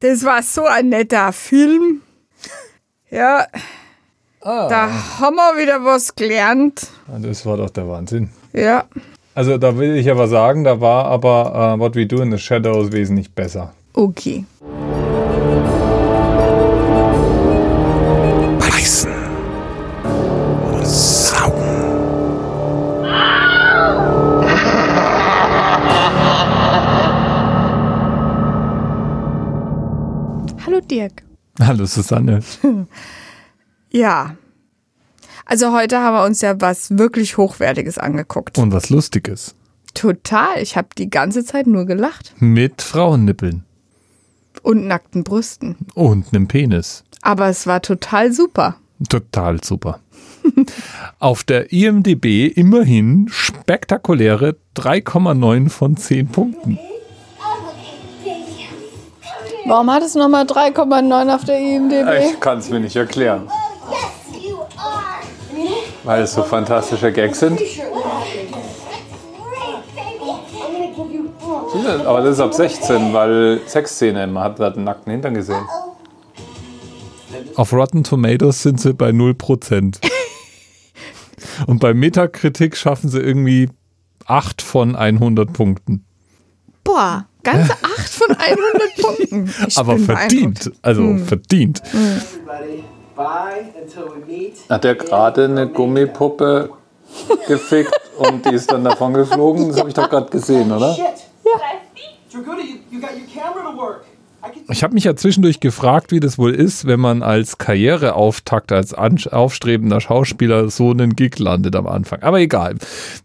Das war so ein netter Film. Ja, da haben wir wieder was gelernt. Das war doch der Wahnsinn. Ja, Also da will ich aber sagen, da war aber uh, What We Do in the Shadows wesentlich besser. okay. Hallo Susanne. Ja. Also heute haben wir uns ja was wirklich Hochwertiges angeguckt. Und was Lustiges. Total. Ich habe die ganze Zeit nur gelacht. Mit Frauennippeln. Und nackten Brüsten. Und einem Penis. Aber es war total super. Total super. Auf der IMDB immerhin spektakuläre 3,9 von 10 Punkten. Warum hat es nochmal 3,9 auf der IMDb? Ich kann es mir nicht erklären. Weil es so fantastische Gags sind. Aber das ist ab 16, weil Sexszene, man hat da den nackten Hintern gesehen. Auf Rotten Tomatoes sind sie bei 0%. Und bei Metakritik schaffen sie irgendwie 8 von 100 Punkten. Boah, ganze 8 von 100 Punkten. Ich Aber verdient. Also verdient. Until we meet. Hat er gerade eine Gummipuppe gefickt und die ist dann davon geflogen? Das habe ich doch gerade gesehen, oder? Shit. Draguda, you, you got your camera to work. I can Ich habe mich ja zwischendurch gefragt, wie das wohl ist, wenn man als Karriereauftakt, als aufstrebender Schauspieler so einen Gig landet am Anfang. Aber egal.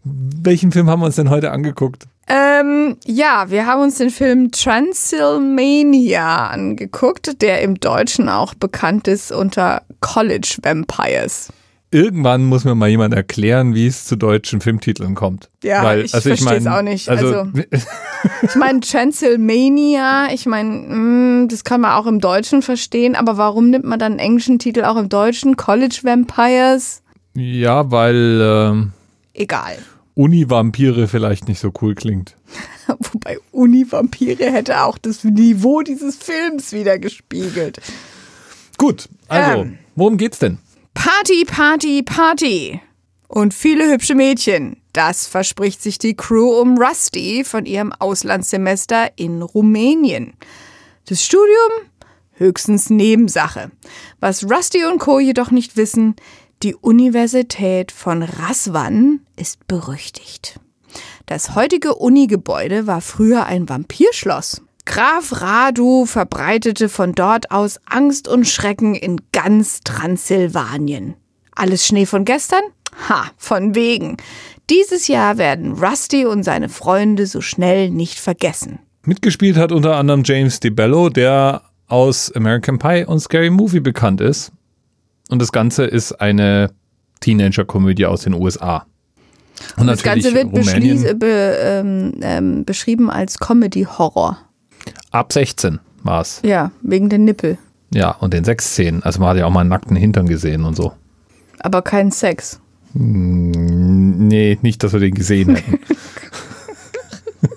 Welchen Film haben wir uns denn heute angeguckt? Ähm, ja, wir haben uns den Film Transylmania angeguckt, der im Deutschen auch bekannt ist unter College Vampires. Irgendwann muss mir mal jemand erklären, wie es zu deutschen Filmtiteln kommt. Ja, ich versteh's mein, auch nicht. Also, Also- Ich meine, Transylmania, ich meine, das kann man auch im Deutschen verstehen, aber warum nimmt man dann einen englischen Titel auch im Deutschen? College Vampires? ja, weil ähm, Egal. Uni-Vampire vielleicht nicht so cool klingt. Wobei Uni-Vampire hätte auch das Niveau dieses Films wieder gespiegelt. Gut, also, Ähm. worum geht's denn? Party, Party, Party. Und viele hübsche Mädchen. Das verspricht sich die Crew um Rusty von ihrem Auslandssemester in Rumänien. Das Studium? Höchstens Nebensache. Was Rusty und Co. jedoch nicht wissen, die Universität von Raswan ist berüchtigt. Das heutige Uni-Gebäude war früher ein Vampirschloss. Graf Radu verbreitete von dort aus Angst und Schrecken in ganz Transsilvanien. Alles Schnee von gestern? Ha, von wegen. Dieses Jahr werden Rusty und seine Freunde so schnell nicht vergessen. Mitgespielt hat unter anderem James DeBello, der aus American Pie und Scary Movie bekannt ist. Und das Ganze ist eine Teenager-Komödie aus den USA. Und Das Ganze wird be, ähm, ähm, beschrieben als Comedy-Horror. ab 16 war es. Ja, wegen der Nippel. Ja, und den Sexszenen. Also man hat ja auch mal einen nackten Hintern gesehen und so. Aber kein Sex. Nee, nicht, dass wir den gesehen hätten.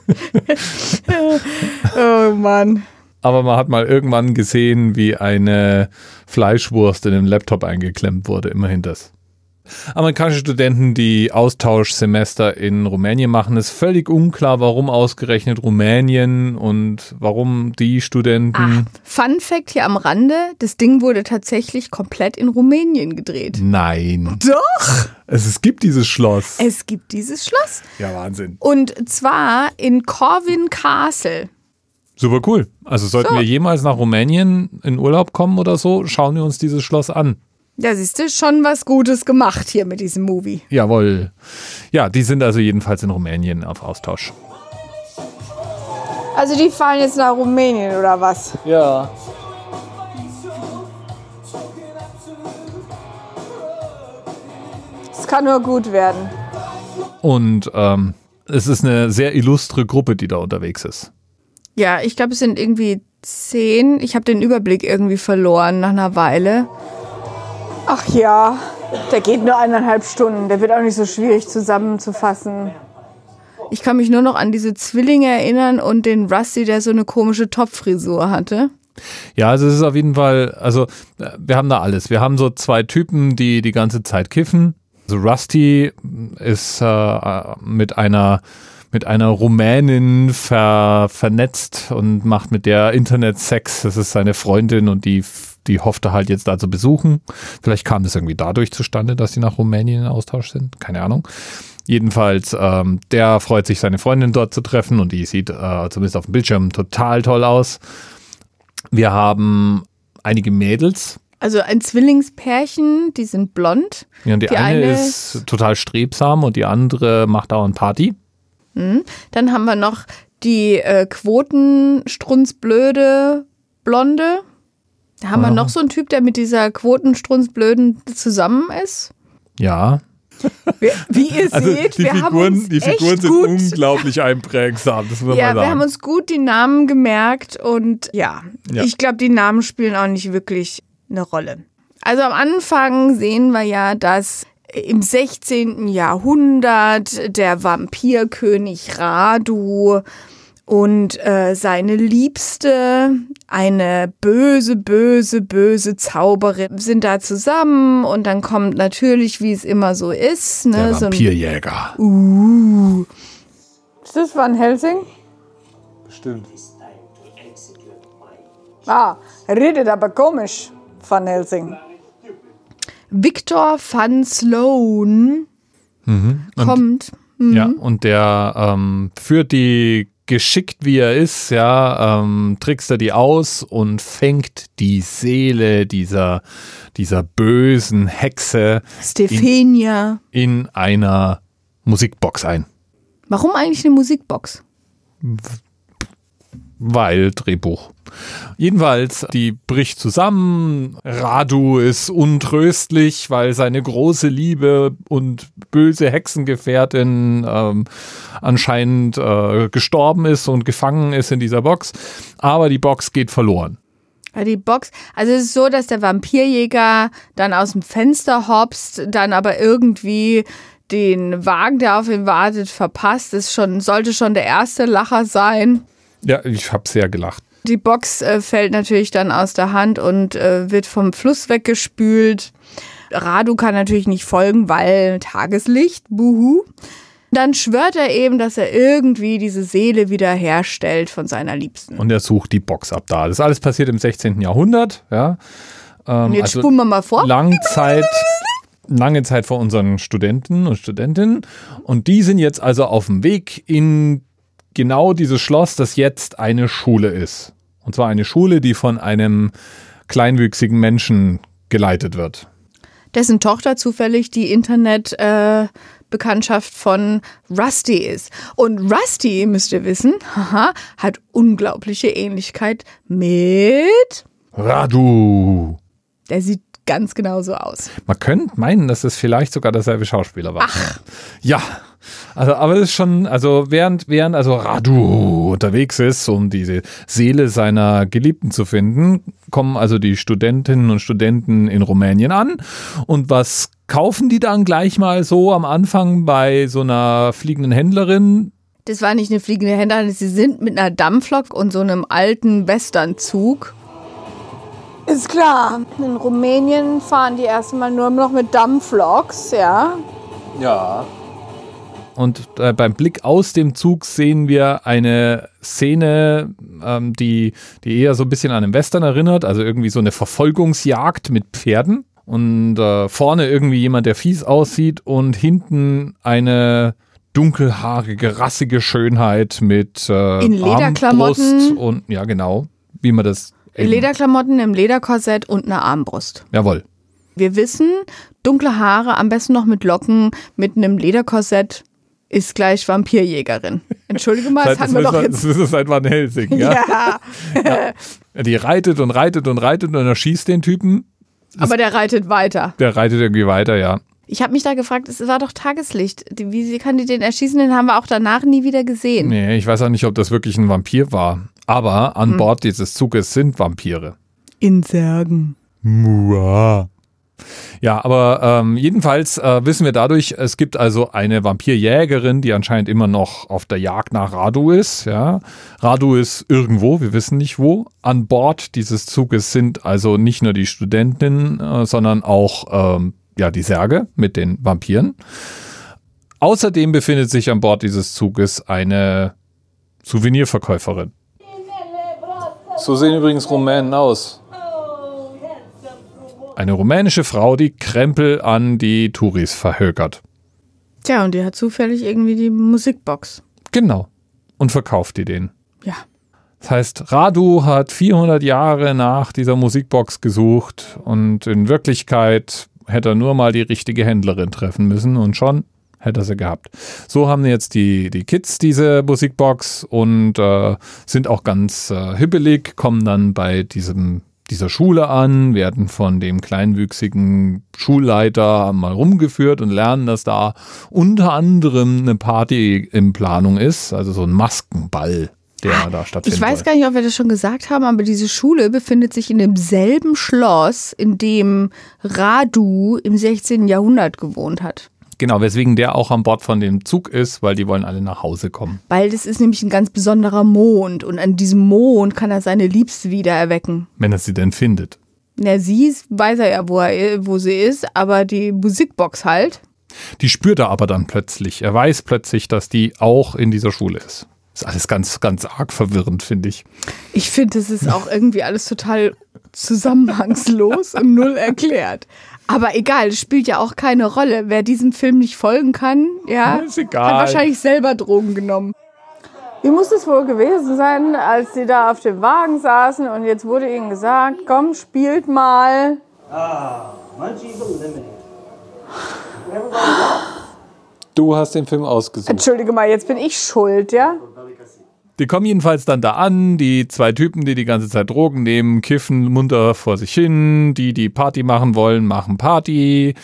Oh Mann. Aber man hat mal irgendwann gesehen, wie eine Fleischwurst in den Laptop eingeklemmt wurde. Immerhin das. Amerikanische Studenten, die Austauschsemester in Rumänien machen, ist völlig unklar, warum ausgerechnet Rumänien und warum die Studenten. Fun Fact hier am Rande: Das Ding wurde tatsächlich komplett in Rumänien gedreht. Nein. Doch! Es, es gibt dieses Schloss. Es gibt dieses Schloss. Ja, Wahnsinn. Und zwar in Corvin Castle. Super cool. Also sollten So. wir jemals nach Rumänien in Urlaub kommen oder so, schauen wir uns dieses Schloss an. Ja, siehst du, schon was Gutes gemacht hier mit diesem Movie. Jawohl. Ja, die sind also jedenfalls in Rumänien auf Austausch. Also die fahren jetzt nach Rumänien oder was? Ja. Es kann nur gut werden. Und ähm, es ist eine sehr illustre Gruppe, die da unterwegs ist. Ja, ich glaube, es sind irgendwie zehn. Ich habe den Überblick irgendwie verloren nach einer Weile. Ach ja, der geht nur eineinhalb Stunden. Der wird auch nicht so schwierig zusammenzufassen. Ich kann mich nur noch an diese Zwillinge erinnern und den Rusty, der so eine komische Topfrisur hatte. Ja, also es ist auf jeden Fall, also wir haben da alles. Wir haben so zwei Typen, die die ganze Zeit kiffen. Also Rusty ist äh, mit einer mit einer Rumänin ver, vernetzt und macht mit der Internetsex. Das ist seine Freundin und die, die hoffte halt jetzt da zu besuchen. Vielleicht kam das irgendwie dadurch zustande, dass sie nach Rumänien in Austausch sind. Keine Ahnung. Jedenfalls, ähm, der freut sich, seine Freundin dort zu treffen und die sieht äh, zumindest auf dem Bildschirm total toll aus. Wir haben einige Mädels. Also ein Zwillingspärchen, die sind blond. Ja, und die, Die eine, eine ist total strebsam und die andere macht dauernd Party. Dann haben wir noch die äh, Quotenstrunzblöde Blonde. Da haben wir Ah. noch so einen Typ, der mit dieser Quotenstrunzblöden zusammen ist. Ja. Wir, wie ihr Also seht, die wir haben Figuren, uns die Figuren sind gut, unglaublich einprägsam, das muss ja, wir sagen. haben uns gut die Namen gemerkt und ja, Ja. ich glaube, die Namen spielen auch nicht wirklich eine Rolle. Also am Anfang sehen wir ja, dass im 16. Jahrhundert der Vampirkönig Radu und äh, seine Liebste, eine böse, böse, böse Zauberin, sind da zusammen und dann kommt natürlich, wie es immer so ist, ne, der so ein Vampirjäger. Uh. Ist das Van Helsing? Bestimmt. Ah, redet aber komisch, Van Helsing. Victor van Sloan kommt. Ja, und der ähm, führt die geschickt wie er ist, ja, ähm, trickst er die aus und fängt die Seele dieser, dieser bösen Hexe Stephania. in einer Musikbox ein. Warum eigentlich eine Musikbox? Weil Drehbuch. Jedenfalls, die bricht zusammen. Radu ist untröstlich, weil seine große Liebe und böse Hexengefährtin ähm, anscheinend äh, gestorben ist und gefangen ist in dieser Box. Aber die Box geht verloren. Die Box, also es ist so, dass der Vampirjäger dann aus dem Fenster hopst, dann aber irgendwie den Wagen, der auf ihn wartet, verpasst. Das schon, sollte schon der erste Lacher sein. Ja, ich habe sehr gelacht. Die Box äh, fällt natürlich dann aus der Hand und äh, wird vom Fluss weggespült. Radu kann natürlich nicht folgen, weil Tageslicht, buhu. Dann schwört er eben, dass er irgendwie diese Seele wiederherstellt von seiner Liebsten. Und er sucht die Box ab da. Das alles passiert im 16. Jahrhundert. Ja. Ähm, Und jetzt also spulen wir mal vor. lang Zeit, lange Zeit vor unseren Studenten und Studentinnen. Und die sind jetzt also auf dem Weg in genau dieses Schloss, das jetzt eine Schule ist. Und zwar eine Schule, die von einem kleinwüchsigen Menschen geleitet wird. Dessen Tochter zufällig die Internet-Bekanntschaft von Rusty ist. Und Rusty, müsst ihr wissen, haha, hat unglaubliche Ähnlichkeit mit. Radu. Der sieht ganz genauso aus. Man könnte meinen, dass es vielleicht sogar derselbe Schauspieler war. Ach. Ja. Also, aber es ist schon, also während, während also Radu unterwegs ist, um diese Seele seiner Geliebten zu finden, kommen also die Studentinnen und Studenten in Rumänien an. Und was kaufen die dann gleich mal so am Anfang bei so einer fliegenden Händlerin? Das war nicht eine fliegende Händlerin, sie sind mit einer Dampflok und so einem alten Westernzug. Ist klar. In Rumänien fahren die erstmal nur noch mit Dampfloks, ja. Und äh, beim Blick aus dem Zug sehen wir eine Szene, ähm, die, die eher so ein bisschen an einen Western erinnert, also irgendwie so eine Verfolgungsjagd mit Pferden. Und äh, vorne irgendwie jemand, der fies aussieht und hinten eine dunkelhaarige, rassige Schönheit mit äh, In Lederklamotten. Armbrust und ja genau, wie man das eben- Lederklamotten im Lederkorsett und eine Armbrust. Jawohl. Wir wissen, dunkle Haare, am besten noch mit Locken, mit einem Lederkorsett, ist gleich Vampirjägerin. Entschuldige mal, das hatten wir das, doch jetzt. das wir seit Van Helsing, ja? Ja, Die reitet und reitet und reitet und erschießt den Typen. aber der reitet weiter. Der reitet irgendwie weiter, ja. Ich habe mich da gefragt, es war doch Tageslicht. Die- Wie kann die den erschießen? Den haben wir auch danach nie wieder gesehen. Nee, ich weiß auch nicht, ob das wirklich ein Vampir war. Aber an Bord dieses Zuges sind Vampire. In Särgen. Mua. Ja, aber ähm, jedenfalls äh, wissen wir dadurch, es gibt also eine Vampirjägerin, die anscheinend immer noch auf der Jagd nach Radu ist. Ja, Radu ist irgendwo, wir wissen nicht wo. An Bord dieses Zuges sind also nicht nur die Studentinnen, äh, sondern auch ähm, ja die Särge mit den Vampiren. Außerdem befindet sich an Bord dieses Zuges eine Souvenirverkäuferin. So sehen übrigens Rumänen aus. Eine rumänische Frau, die Krempel an die Touris verhökert. Tja, und die hat zufällig irgendwie die Musikbox. Genau. Und verkauft die denen. Ja. Das heißt, Radu hat 400 Jahre nach dieser Musikbox gesucht und in Wirklichkeit hätte er nur mal die richtige Händlerin treffen müssen und schon hätte er sie gehabt. So haben jetzt die, die Kids diese Musikbox und äh, sind auch ganz äh, hibbelig, kommen dann bei diesem dieser Schule an, werden von dem kleinwüchsigen Schulleiter mal rumgeführt und lernen, dass da unter anderem eine Party in Planung ist, also so ein Maskenball, der da stattfindet. Ich weiß gar nicht, ob wir das schon gesagt haben, aber diese Schule befindet sich in demselben Schloss, in dem Radu im 16. Jahrhundert gewohnt hat. Genau, weswegen der auch an Bord von dem Zug ist, weil die wollen alle nach Hause kommen. Weil das ist nämlich ein ganz besonderer Mond und an diesem Mond kann er seine Liebste wieder erwecken. Wenn er sie denn findet. Na, sie weiß er ja, wo, er, wo sie ist, aber die Musikbox halt. Die spürt er aber dann plötzlich. Er weiß plötzlich, dass die auch in dieser Schule ist. Ist alles ganz, ganz arg verwirrend, finde ich. Ich finde, das ist auch irgendwie alles total zusammenhangslos und null erklärt. Aber egal, es spielt ja auch keine Rolle. Wer diesem Film nicht folgen kann, ja, Ist egal. hat wahrscheinlich selber Drogen genommen. Wie muss es wohl gewesen sein, als sie da auf dem Wagen saßen und jetzt wurde ihnen gesagt, komm, spielt mal. Ah, Munchies Eliminated. Du hast den Film ausgesucht. Entschuldige mal, jetzt bin ich schuld, ja? Die kommen jedenfalls dann da an, die zwei Typen, die die ganze Zeit Drogen nehmen, kiffen munter vor sich hin, die, die Party machen wollen, machen Party.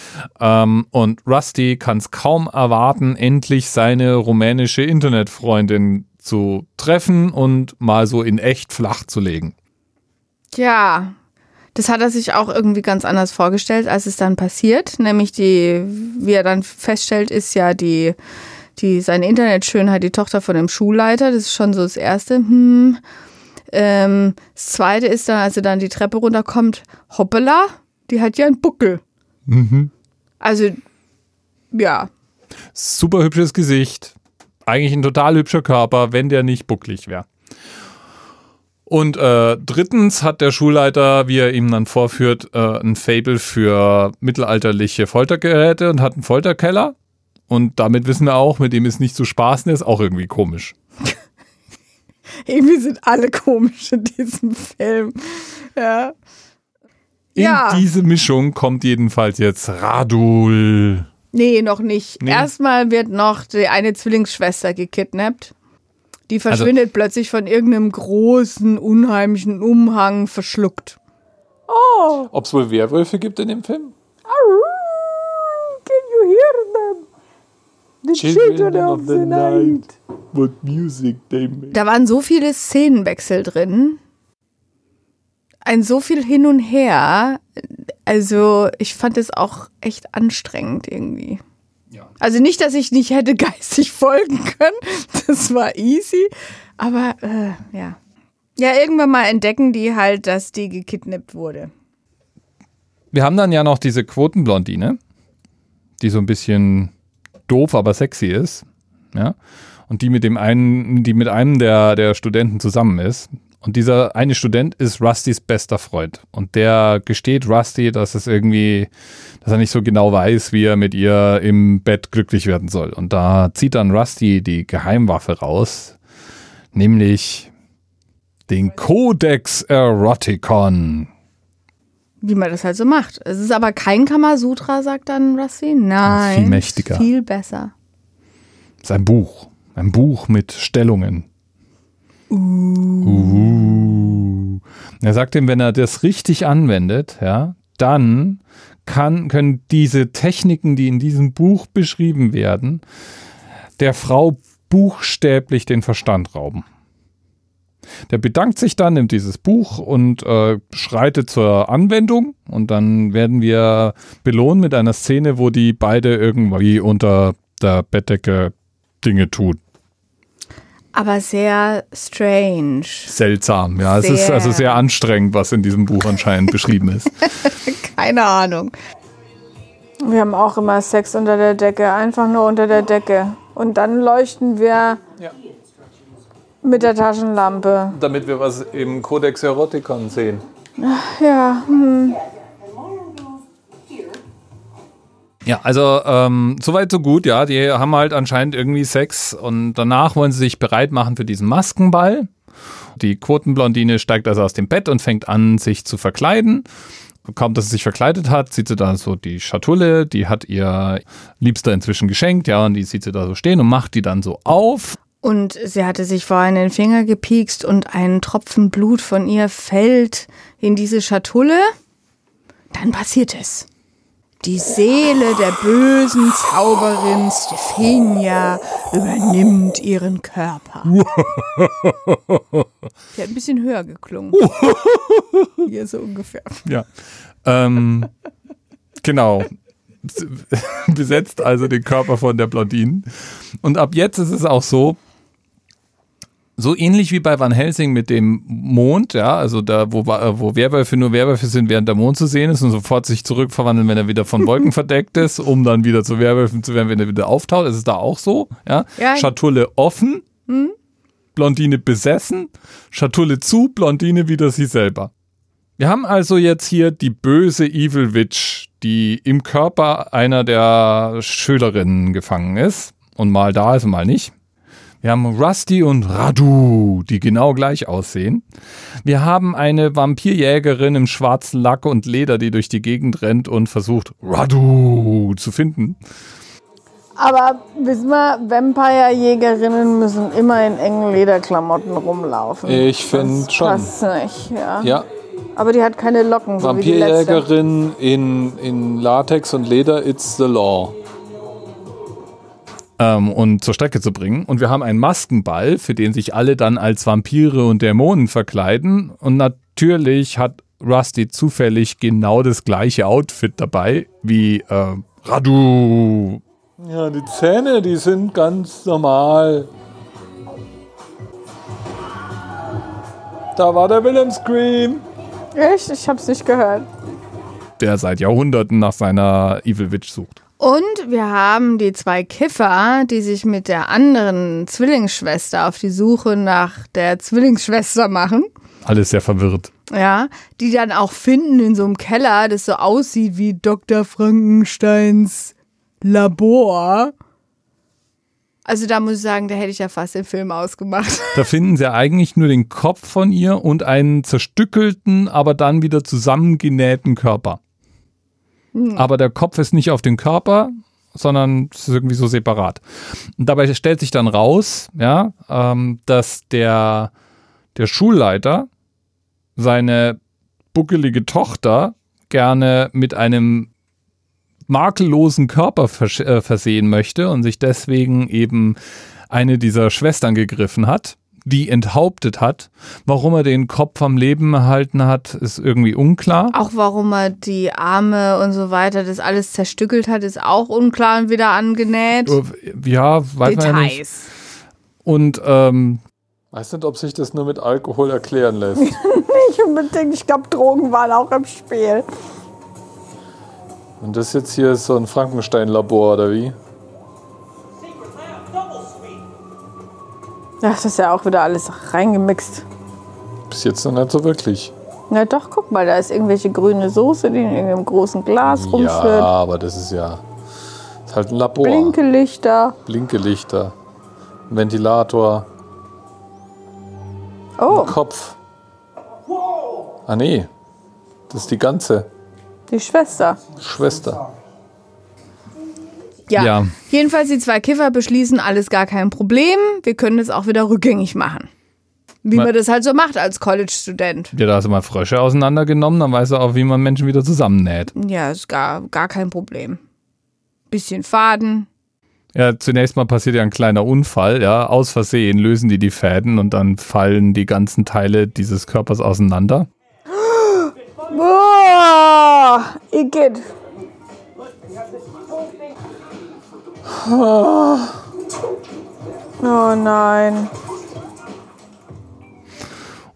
Ähm, und Rusty kann es kaum erwarten, endlich seine rumänische Internetfreundin zu treffen und mal so in echt flach zu legen. Ja, das hat er sich auch irgendwie ganz anders vorgestellt, als es dann passiert. Nämlich die, wie er dann feststellt, ist ja die, die seine Internetschönheit die Tochter von dem Schulleiter. Das ist schon so das Erste. Hm. Ähm, das Zweite ist dann, als er dann die Treppe runterkommt, hoppala, die hat ja einen Buckel. Also, ja, Super hübsches Gesicht. Eigentlich ein total hübscher Körper, wenn der nicht bucklig wäre. Und äh, drittens hat der Schulleiter, wie er ihm dann vorführt, äh, ein Fable für mittelalterliche Foltergeräte und hat einen Folterkeller. Und damit wissen wir auch, mit dem ist nicht zu spaßen, der ist auch irgendwie komisch. irgendwie sind alle komisch in diesem Film. Ja. In Ja. diese Mischung kommt jedenfalls jetzt Radul. Nee, noch nicht. Nee. Erstmal wird noch die eine Zwillingsschwester gekidnappt. Die verschwindet plötzlich von irgendeinem großen, unheimlichen Umhang verschluckt. Oh, Ob es wohl Werwölfe gibt in dem Film? can The children, of, the, night. What music they make. Da waren so viele Szenenwechsel drin. Ein so viel hin und her. Also, ich fand es auch echt anstrengend irgendwie. Ja. Also nicht, dass ich nicht hätte geistig folgen können. Das war easy. Aber äh, ja. Ja, irgendwann mal entdecken die halt, dass die gekidnappt wurde. Wir haben dann ja noch diese Quotenblondine, die so ein bisschen doof, aber sexy ist. Ja. Und die mit dem einen, die mit einem der, der Studenten zusammen ist. Und dieser eine Student ist Rustys bester Freund. Und der gesteht Rusty, dass es irgendwie, dass er nicht so genau weiß, wie er mit ihr im Bett glücklich werden soll. Und da zieht dann Rusty die Geheimwaffe raus, nämlich den Codex Eroticon. Wie man das halt so macht. Es ist aber kein Kamasutra, sagt dann Rusty. Nein. viel mächtiger. Viel besser. ist ein Buch. Ein Buch mit Stellungen. Uh. Er sagt ihm, wenn er das richtig anwendet, ja, dann kann, können diese Techniken, die in diesem Buch beschrieben werden, der Frau buchstäblich den Verstand rauben. Der bedankt sich dann, nimmt dieses Buch und äh, schreitet zur Anwendung. Und dann werden wir belohnt mit einer Szene, wo die beide irgendwie unter der Bettdecke Dinge tun. Aber sehr strange. Seltsam, ja. Es ist Sehr. also sehr anstrengend, was in diesem Buch anscheinend beschrieben ist. Keine Ahnung. Wir haben auch immer Sex unter der Decke, einfach nur unter der Decke. Und dann leuchten wir mit der Taschenlampe. Damit wir was im Codex Eroticon sehen. Ja, hm. Ja, also ähm, soweit so gut, ja. Die haben halt anscheinend irgendwie Sex und danach wollen sie sich bereit machen für diesen Maskenball. Die Quotenblondine steigt also aus dem Bett und fängt an, sich zu verkleiden. Kaum, dass sie sich verkleidet hat, sieht sie da so die Schatulle, die hat ihr Liebster inzwischen geschenkt, ja, und die sieht sie da so stehen und macht die dann so auf. Und sie hatte sich vorher in den Finger gepiekst und ein Tropfen Blut von ihr fällt in diese Schatulle. Dann passiert es. Die Seele der bösen Zauberin Stephania übernimmt ihren Körper. Die hat ein bisschen höher geklungen. Hier so ungefähr. Ja. Ähm, genau. Besetzt also den Körper von der Blondinen. Und ab jetzt ist es auch so, so ähnlich wie bei Van Helsing mit dem Mond, ja, also da, wo, äh, wo Werwölfe nur Werwölfe sind, während der Mond zu sehen ist und sofort sich zurückverwandeln, wenn er wieder von Wolken verdeckt ist, um dann wieder zu Werwölfen zu werden, wenn er wieder auftaucht. Das ist da auch so, ja. Ja. Schatulle offen, Blondine besessen, Schatulle zu, Blondine wieder sie selber. Wir haben also jetzt hier die böse Evil Witch, die im Körper einer der Schülerinnen gefangen ist und mal da ist und mal nicht. Wir haben Rusty und Radu, die genau gleich aussehen. Wir haben eine Vampirjägerin im schwarzen Lack und Leder, die durch die Gegend rennt und versucht, Radu zu finden. Aber wissen wir, Vampire-Jägerinnen müssen immer in engen Lederklamotten rumlaufen. Ich finde Das schon. Passt nicht, ja. Ja, Aber die hat keine Locken, so wie die letzte. Vampirjägerin in, in Latex und Leder, it's the law. Ähm, und zur Strecke zu bringen. Und wir haben einen Maskenball, für den sich alle dann als Vampire und Dämonen verkleiden. Und natürlich hat Rusty zufällig genau das gleiche Outfit dabei wie äh, Radu. Ja, die Zähne, die sind ganz normal. Da war der Willem Scream. Echt? Ich hab's nicht gehört. der seit Jahrhunderten nach seiner Evil Witch sucht. Und wir haben die zwei Kiffer, die sich mit der anderen Zwillingsschwester auf die Suche nach der Zwillingsschwester machen. Alles sehr verwirrt. Ja, die dann auch finden in so einem Keller, das so aussieht wie Dr. Frankensteins Labor. Also da muss ich sagen, da hätte ich ja fast den Film ausgemacht. Da finden sie eigentlich nur den Kopf von ihr und einen zerstückelten, aber dann wieder zusammengenähten Körper. Aber der Kopf ist nicht auf dem Körper, sondern es ist irgendwie so separat. Und dabei stellt sich dann raus, ja, ähm, dass der, der Schulleiter seine buckelige Tochter gerne mit einem makellosen Körper vers äh, versehen möchte und sich deswegen eben eine dieser Schwestern gegriffen hat, die enthauptet hat. Warum er den Kopf am Leben erhalten hat, ist irgendwie unklar. Auch warum er die Arme und so weiter, das alles zerstückelt hat, ist auch unklar und wieder angenäht. Ja, weiß man ja nicht. Details. Und ähm, weiß nicht, ob sich das nur mit Alkohol erklären lässt. Nicht unbedingt. Ich glaube, Drogen waren auch im Spiel. Und das jetzt hier ist so ein Frankenstein-Labor, oder wie? Das ist ja auch wieder alles reingemixt. Bis jetzt noch nicht so wirklich. Na doch, guck mal, da ist irgendwelche grüne Soße, die in irgendeinem großen Glas Ja, rumschwirrt. aber das ist ja ist halt ein Labor. Blinkelichter. Blinkelichter. Ein Ventilator. Oh, Kopf. Ah nee, das ist die ganze die Schwester. Schwester. Ja. Ja. Jedenfalls die zwei Kiffer beschließen, alles gar kein Problem. Wir können es auch wieder rückgängig machen. Wie Ma- man das halt so macht als College-Student. Ja, da hast du mal Frösche auseinandergenommen, dann weißt du auch, wie man Menschen wieder zusammennäht. Ja, ist gar, gar kein Problem. Bisschen Faden. Ja, zunächst mal passiert ja ein kleiner Unfall, ja, aus Versehen lösen die die Fäden und dann fallen die ganzen Teile dieses Körpers auseinander. Boah, Igitt. Oh nein.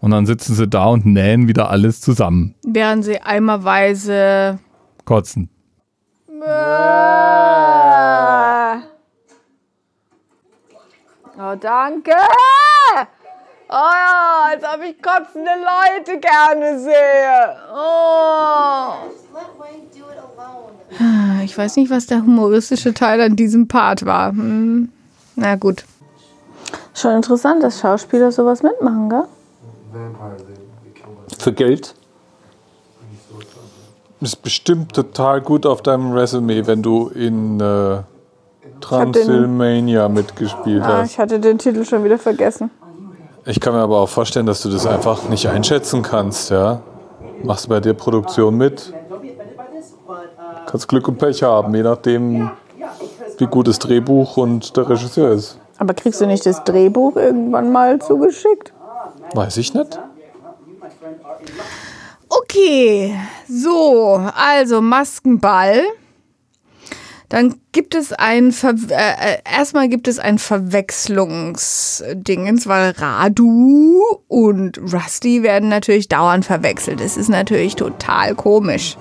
Und dann sitzen sie da und nähen wieder alles zusammen. Während sie eimerweise. Kotzen. Oh, danke. Oh ja, als ob ich kotzende Leute gerne sehe. Oh. Alone. Ich weiß nicht, was der humoristische Teil an diesem Part war. Hm. Na gut. Schon interessant, dass Schauspieler sowas mitmachen, gell? Für Geld? Ist bestimmt total gut auf deinem Resümee, wenn du in äh, Transylvania mitgespielt Ah, hast. ich hatte den Titel schon wieder vergessen. Ich kann mir aber auch vorstellen, dass du das einfach nicht einschätzen kannst, ja. Machst du bei der Produktion mit, Don't be offended by this, but uh, kannst Glück und Pech haben, je nachdem, wie gut das Drehbuch und der Regisseur ist. Aber kriegst du nicht das Drehbuch irgendwann mal zugeschickt? Weiß ich nicht. Okay, so, also Maskenball. Dann gibt es ein, Ver äh, äh, erstmal gibt es ein Verwechslungsdingens, weil Radu und Rusty werden natürlich dauernd verwechselt. Es ist natürlich total komisch.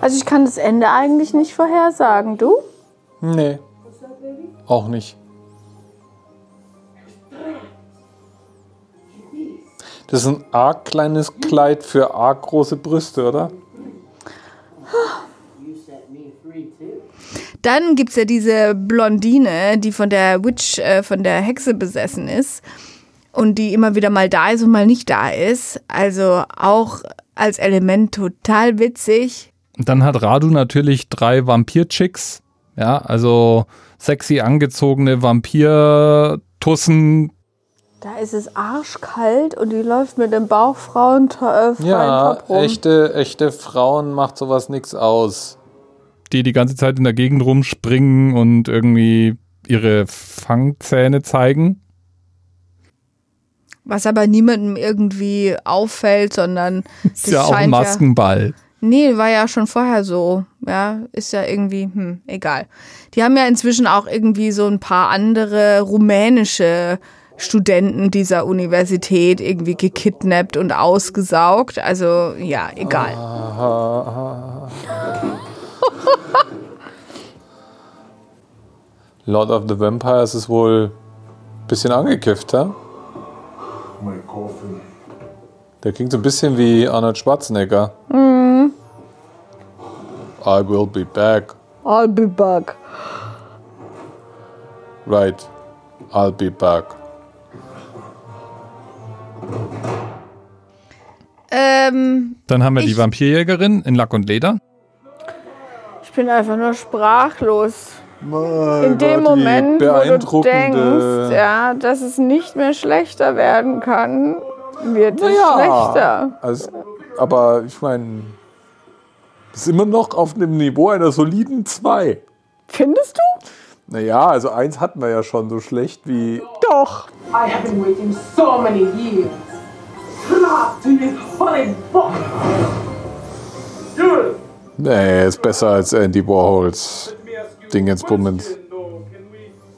Also ich kann das Ende eigentlich nicht vorhersagen, du? Nee. Auch nicht. Das ist ein arg kleines Kleid für arg große Brüste, oder? Dann gibt es ja diese Blondine, die von der Witch, äh, von der Hexe besessen ist und die immer wieder mal da ist und mal nicht da ist. Also auch als Element total witzig. Und dann hat Radu natürlich drei Vampir-Chicks. Ja, also sexy angezogene Vampir-Tussen. Da ist es arschkalt und die läuft mit dem Bauchfrauen äh, freien Ja, Top rum. echte, echte Frauen macht sowas nix aus. Die die ganze Zeit in der Gegend rumspringen und irgendwie ihre Fangzähne zeigen. Was aber niemandem irgendwie auffällt, sondern Ist ja auch ein Maskenball. Nee, war ja schon vorher so. Ja, ist ja irgendwie, hm, egal. Die haben ja inzwischen auch irgendwie so ein paar andere rumänische Studenten dieser Universität irgendwie gekidnappt und ausgesaugt. Also, ja, egal. Lord of the Vampires ist wohl ein bisschen angekifft, ja? Der klingt so ein bisschen wie Arnold Schwarzenegger. I will be back. I'll be back. Right. I'll be back. Ähm, Dann haben wir die Vampirjägerin in Lack und Leder. ich bin einfach nur sprachlos. Mein In dem Gott, Moment, wo du denkst, ja, dass es nicht mehr schlechter werden kann, wird es Ja. schlechter. Also, aber ich meine, ist immer noch auf einem Niveau einer soliden 2. Findest du? Naja, also eins hatten wir ja schon so schlecht wie. Doch. I have been waiting so many years. Not to this. Do it. Nee, ist besser als Andy Warhols Dingensbummens.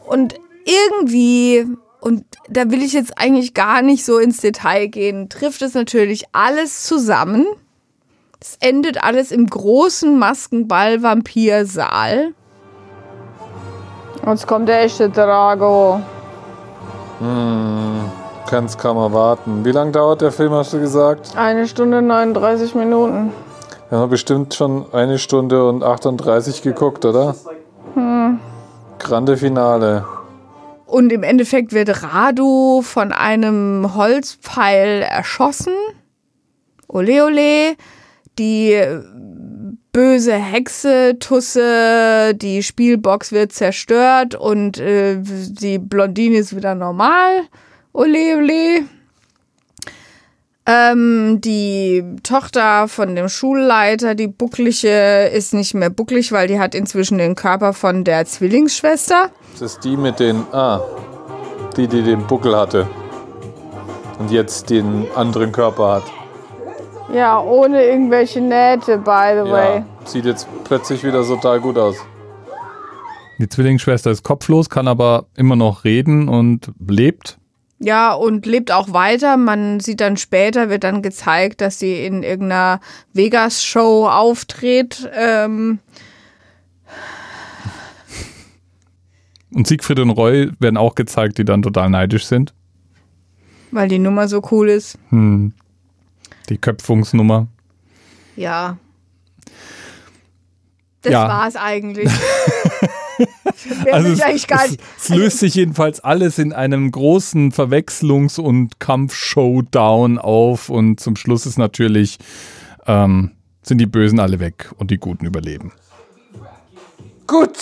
Und irgendwie, und da will ich jetzt eigentlich gar nicht so ins Detail gehen, trifft es natürlich alles zusammen. Es endet alles im großen Maskenball-Vampir-Saal. Jetzt kommt der echte Drago. Kannst kaum erwarten. Wie lange dauert der Film, hast du gesagt? Eine Stunde 39 Minuten. Wir haben bestimmt schon eine Stunde und 38 geguckt, oder? Grande Finale. Und im Endeffekt wird Radu von einem Holzpfeil erschossen. Ole ole. Die böse Hexe, Tusse, die Spielbox wird zerstört und äh, die Blondine ist wieder normal. Ole ole. Ähm, die Tochter von dem Schulleiter, die bucklige, ist nicht mehr bucklig, weil die hat inzwischen den Körper von der Zwillingsschwester. Das ist die mit den, ah, die, die den Buckel hatte. Und jetzt den anderen Körper hat. Ja, ohne irgendwelche Nähte, by the way. Ja, sieht jetzt plötzlich wieder total gut aus. Die Zwillingsschwester ist kopflos, kann aber immer noch reden und lebt. Ja, und lebt auch weiter. Man sieht dann später, wird dann gezeigt, dass sie in irgendeiner Vegas-Show auftritt. Ähm, Und Siegfried und Roy werden auch gezeigt, die dann total neidisch sind. weil die Nummer so cool ist. Hm. Die Köpfungsnummer. Ja. Das Ja. war's eigentlich. Also es, ich eigentlich gar es, es löst sich jedenfalls alles in einem großen Verwechslungs- und Kampf-Showdown auf und zum Schluss ist natürlich, ähm, sind die Bösen alle weg und die Guten überleben. Gut,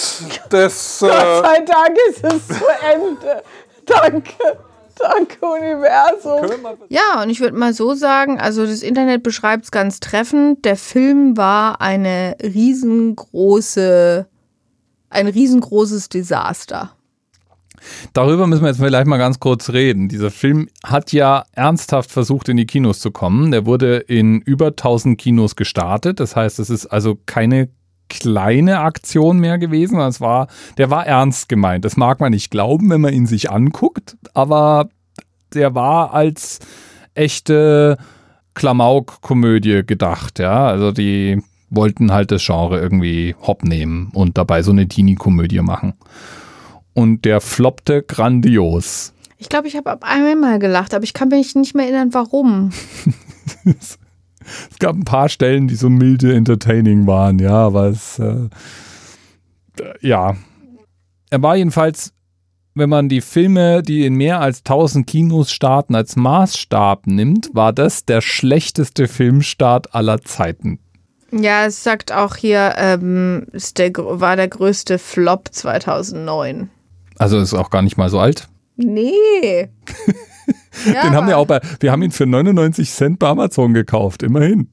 das. Gott sei Dank ist es zu Ende. Danke. Danke, Universum. Ja, und ich würde mal so sagen, also das Internet beschreibt es ganz treffend. Der Film war eine riesengroße, ein riesengroßes Desaster. Darüber müssen wir jetzt vielleicht mal ganz kurz reden. Dieser Film hat ja ernsthaft versucht, in die Kinos zu kommen. Der wurde in über 1000 Kinos gestartet. Das heißt, es ist also keine kleine Aktion mehr gewesen. Es war, der war ernst gemeint. Das mag man nicht glauben, wenn man ihn sich anguckt, aber der war als echte Klamauk-Komödie gedacht. Ja, also die wollten halt das Genre irgendwie hopp nehmen und dabei so eine Teenie-Komödie machen und der floppte grandios. Ich glaube, ich habe ab einmal gelacht, aber ich kann mich nicht mehr erinnern, warum. Es gab ein paar Stellen, die so milde entertaining waren, ja, aber es, äh, ja. Er war jedenfalls, wenn man die Filme, die in mehr als 1000 Kinos starten, als Maßstab nimmt, war das der schlechteste Filmstart aller Zeiten. Ja, es sagt auch hier, ähm, ist der, war der größte Flop 2009. Also ist auch gar nicht mal so alt. Nee. ja, Den haben wir auch bei, wir haben ihn für 99 Cent bei Amazon gekauft, immerhin.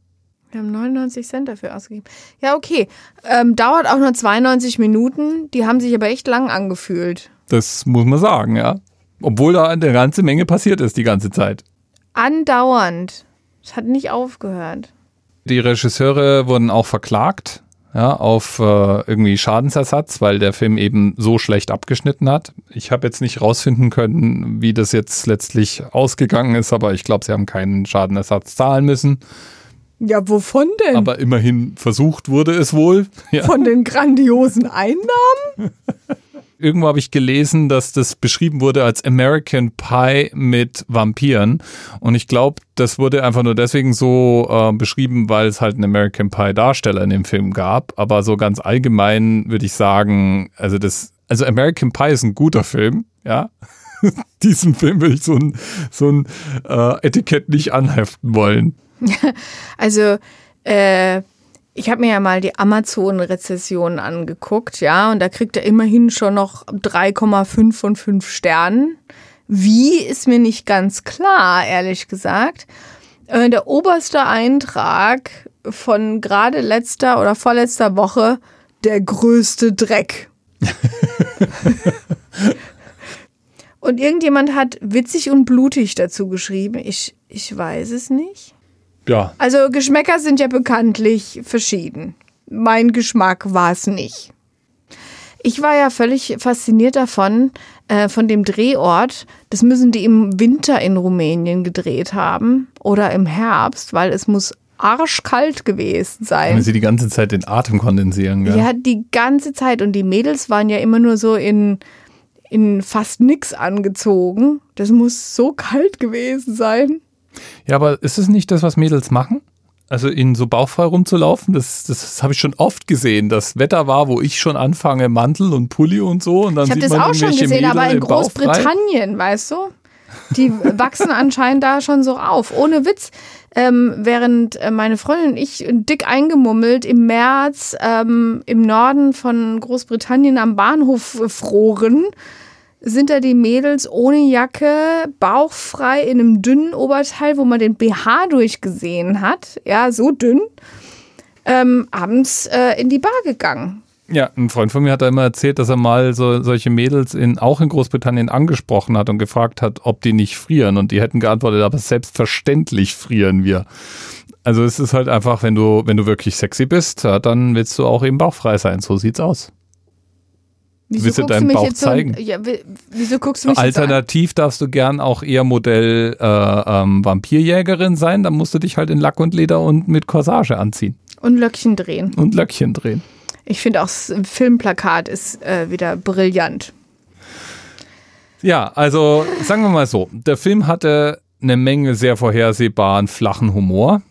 Wir haben 99 Cent dafür ausgegeben. Ja, okay. Ähm, dauert auch nur 92 Minuten. Die haben sich aber echt lang angefühlt. Das muss man sagen, ja. Obwohl da eine ganze Menge passiert ist die ganze Zeit. Andauernd. Es hat nicht aufgehört. Die Regisseure wurden auch verklagt, ja, auf äh, irgendwie Schadensersatz, weil der Film eben so schlecht abgeschnitten hat. Ich habe jetzt nicht rausfinden können, wie das jetzt letztlich ausgegangen ist, aber ich glaube, sie haben keinen Schadenersatz zahlen müssen. Ja, wovon denn? Aber immerhin versucht wurde es wohl. Ja. Von den grandiosen Einnahmen? Irgendwo habe ich gelesen, dass das beschrieben wurde als American Pie mit Vampiren. Und ich glaube, das wurde einfach nur deswegen so äh, beschrieben, weil es halt einen American Pie Darsteller in dem Film gab. Aber so ganz allgemein würde ich sagen, also das, also American Pie ist ein guter Film, ja. Diesem Film würde ich so ein, so ein äh, Etikett nicht anheften wollen. Also, äh, ich habe mir ja mal die Amazon-Rezession angeguckt, ja, und da kriegt er immerhin schon noch 3,5 von 5 Sternen. Wie ist mir nicht ganz klar, ehrlich gesagt. Äh, der oberste Eintrag von gerade letzter oder vorletzter Woche, der größte Dreck. und irgendjemand hat witzig und blutig dazu geschrieben. Ich, ich weiß es nicht. Ja, Also Geschmäcker sind ja bekanntlich verschieden. Mein Geschmack war es nicht. Ich war ja völlig fasziniert davon, äh, von dem Drehort. Das müssen die im Winter in Rumänien gedreht haben oder im Herbst, weil es muss arschkalt gewesen wenn sein. sie die ganze Zeit den Atem kondensieren. Gell? Ja, die ganze Zeit. Und die Mädels waren ja immer nur so in, in fast nix angezogen. Das muss so kalt gewesen sein. Ja, aber ist es nicht das, was Mädels machen? Also in so bauchfrei rumzulaufen, das, das habe ich schon oft gesehen. Das Wetter war, wo ich schon anfange, Mantel und Pulli und so. Und dann Ich habe das auch schon gesehen, Mädel aber in. Großbritannien, weißt du? Die wachsen anscheinend da schon so auf. Ohne Witz. Ähm, während äh, meine Freundin und ich dick eingemummelt im März ähm, im Norden von Großbritannien am Bahnhof äh, froren, sind da die Mädels ohne Jacke, bauchfrei in einem dünnen Oberteil, wo man den BH durchgesehen hat, ja, so dünn, ähm, abends äh, in die Bar gegangen. Ja, ein Freund von mir hat da immer erzählt, dass er mal so solche Mädels in, auch in Großbritannien angesprochen hat und gefragt hat, ob die nicht frieren. Und die hätten geantwortet, aber selbstverständlich frieren wir. Also es ist halt einfach, wenn du, wenn du wirklich sexy bist, dann willst du auch eben bauchfrei sein. So sieht's aus. Willst du deinen Bauch zeigen? So, ja, wi- wieso guckst du mich jetzt so an? Alternativ darfst du gern auch eher Modell äh, ähm, Vampirjägerin sein. Dann musst du dich halt in Lack und Leder und mit Corsage anziehen Und Löckchen drehen. und Löckchen drehen. Ich finde auch das Filmplakat ist äh, wieder brillant. Ja, also sagen wir mal so, der Film hatte eine Menge sehr vorhersehbaren flachen Humor.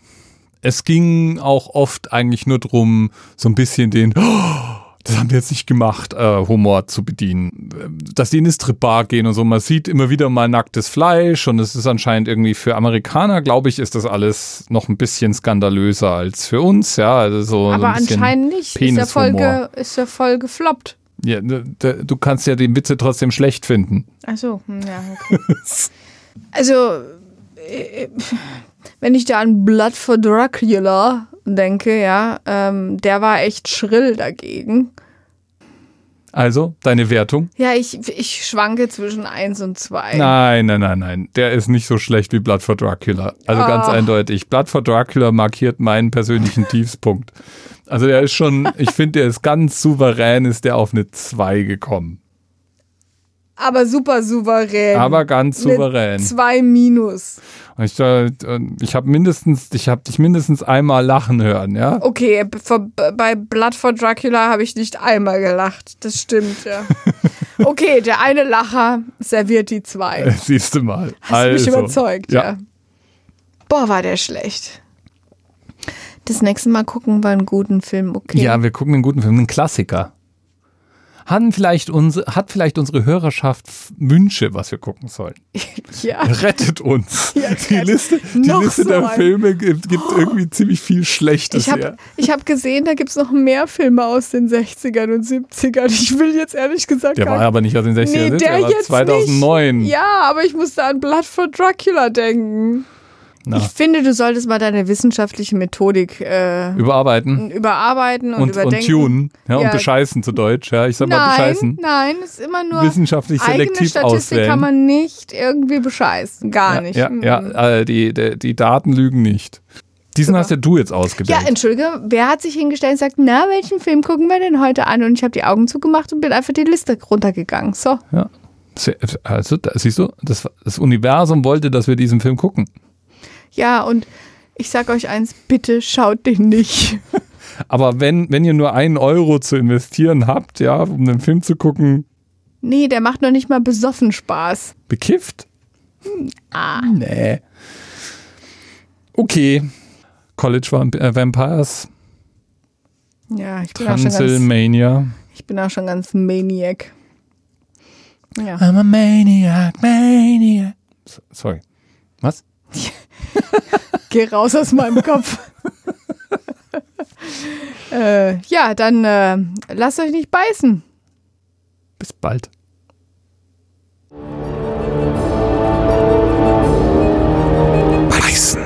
Es ging auch oft eigentlich nur drum, so ein bisschen den "Oh, das haben wir jetzt nicht gemacht, äh, Humor zu bedienen. Dass die in eine Stripbar gehen und so. Man sieht immer wieder mal nacktes Fleisch und es ist anscheinend irgendwie für Amerikaner, glaube ich, ist das alles noch ein bisschen skandalöser als für uns. Ja, also so Aber bisschen anscheinend nicht. Ist ja, voll ge, ist ja voll gefloppt. Ja, du kannst ja die Witze trotzdem schlecht finden. Achso, hm, ja, okay. also, äh, wenn ich da an Blood for Dracula denke, ja, ähm, der war echt schrill dagegen. Also, deine Wertung? Ja, ich, ich schwanke zwischen 1 und 2. Nein, nein, nein, nein. Der ist nicht so schlecht wie Blood for Dracula. Also ganz Ah. eindeutig. Blood for Dracula markiert meinen persönlichen Tiefspunkt. Also der ist schon, ich finde, der ist ganz souverän, ist der auf eine 2 gekommen. Aber super souverän. Aber ganz souverän. 2 minus. Ich, äh, ich habe mindestens, ich habe dich mindestens einmal lachen hören, ja? Okay, bei Blood for Dracula habe ich nicht einmal gelacht. Das stimmt, ja. Okay, der eine Lacher serviert die zwei. Siehst du mal. Hast du mich also, überzeugt, ja. ja. Boah, war der schlecht. Das nächste Mal gucken wir einen guten Film, okay? Ja, wir gucken einen guten Film, einen Klassiker. Haben vielleicht unsere, hat vielleicht unsere Hörerschaft Wünsche, was wir gucken sollen? ja. Rettet uns. Ja, die Liste, die Liste so der ein- Filme gibt, gibt irgendwie ziemlich viel Schlechtes Ich habe her. ich hab gesehen, da gibt es noch mehr Filme aus den 60ern und 70ern. Ich will jetzt ehrlich gesagt Der war aber nicht aus den 60er, Nee, der der war jetzt 2009. Nicht. Ja, aber ich musste an Blood for Dracula denken. Na, Ich finde, du solltest mal deine wissenschaftliche Methodik äh, überarbeiten überarbeiten und, und, und überdenken. tunen ja, und Ja. bescheißen zu Deutsch. Ja, ich sag mal Nein, bescheißen. nein, es ist immer nur Wissenschaftlich eigene selektiv Statistik auswählen. kann man nicht irgendwie bescheißen. Gar ja, nicht. Ja, Mhm. ja äh, die, die, die Daten lügen nicht. Diesen hast ja du jetzt Ja, ausgedacht. entschuldige, wer hat sich hingestellt und sagt, na, welchen Film gucken wir denn heute an? Und ich habe die Augen zugemacht und bin einfach die Liste runtergegangen. So. Ja. Also, siehst du, das, das Universum wollte, dass wir diesen Film gucken. Ja, und ich sag euch eins, bitte schaut den nicht. Aber wenn, wenn ihr nur einen Euro zu investieren habt, ja, um den Film zu gucken, Nee, der macht noch nicht mal besoffen Spaß. bekifft? Ah. Nee. Okay. College Vamp äh, Vampires, Ja, ich bin, auch schon ganz, ich bin auch schon ganz Maniac. Ja. I'm a maniac, maniac. So- Sorry. Was? Geh raus aus meinem Kopf. äh, ja, dann äh, lasst euch nicht beißen. Bis bald. Beißen.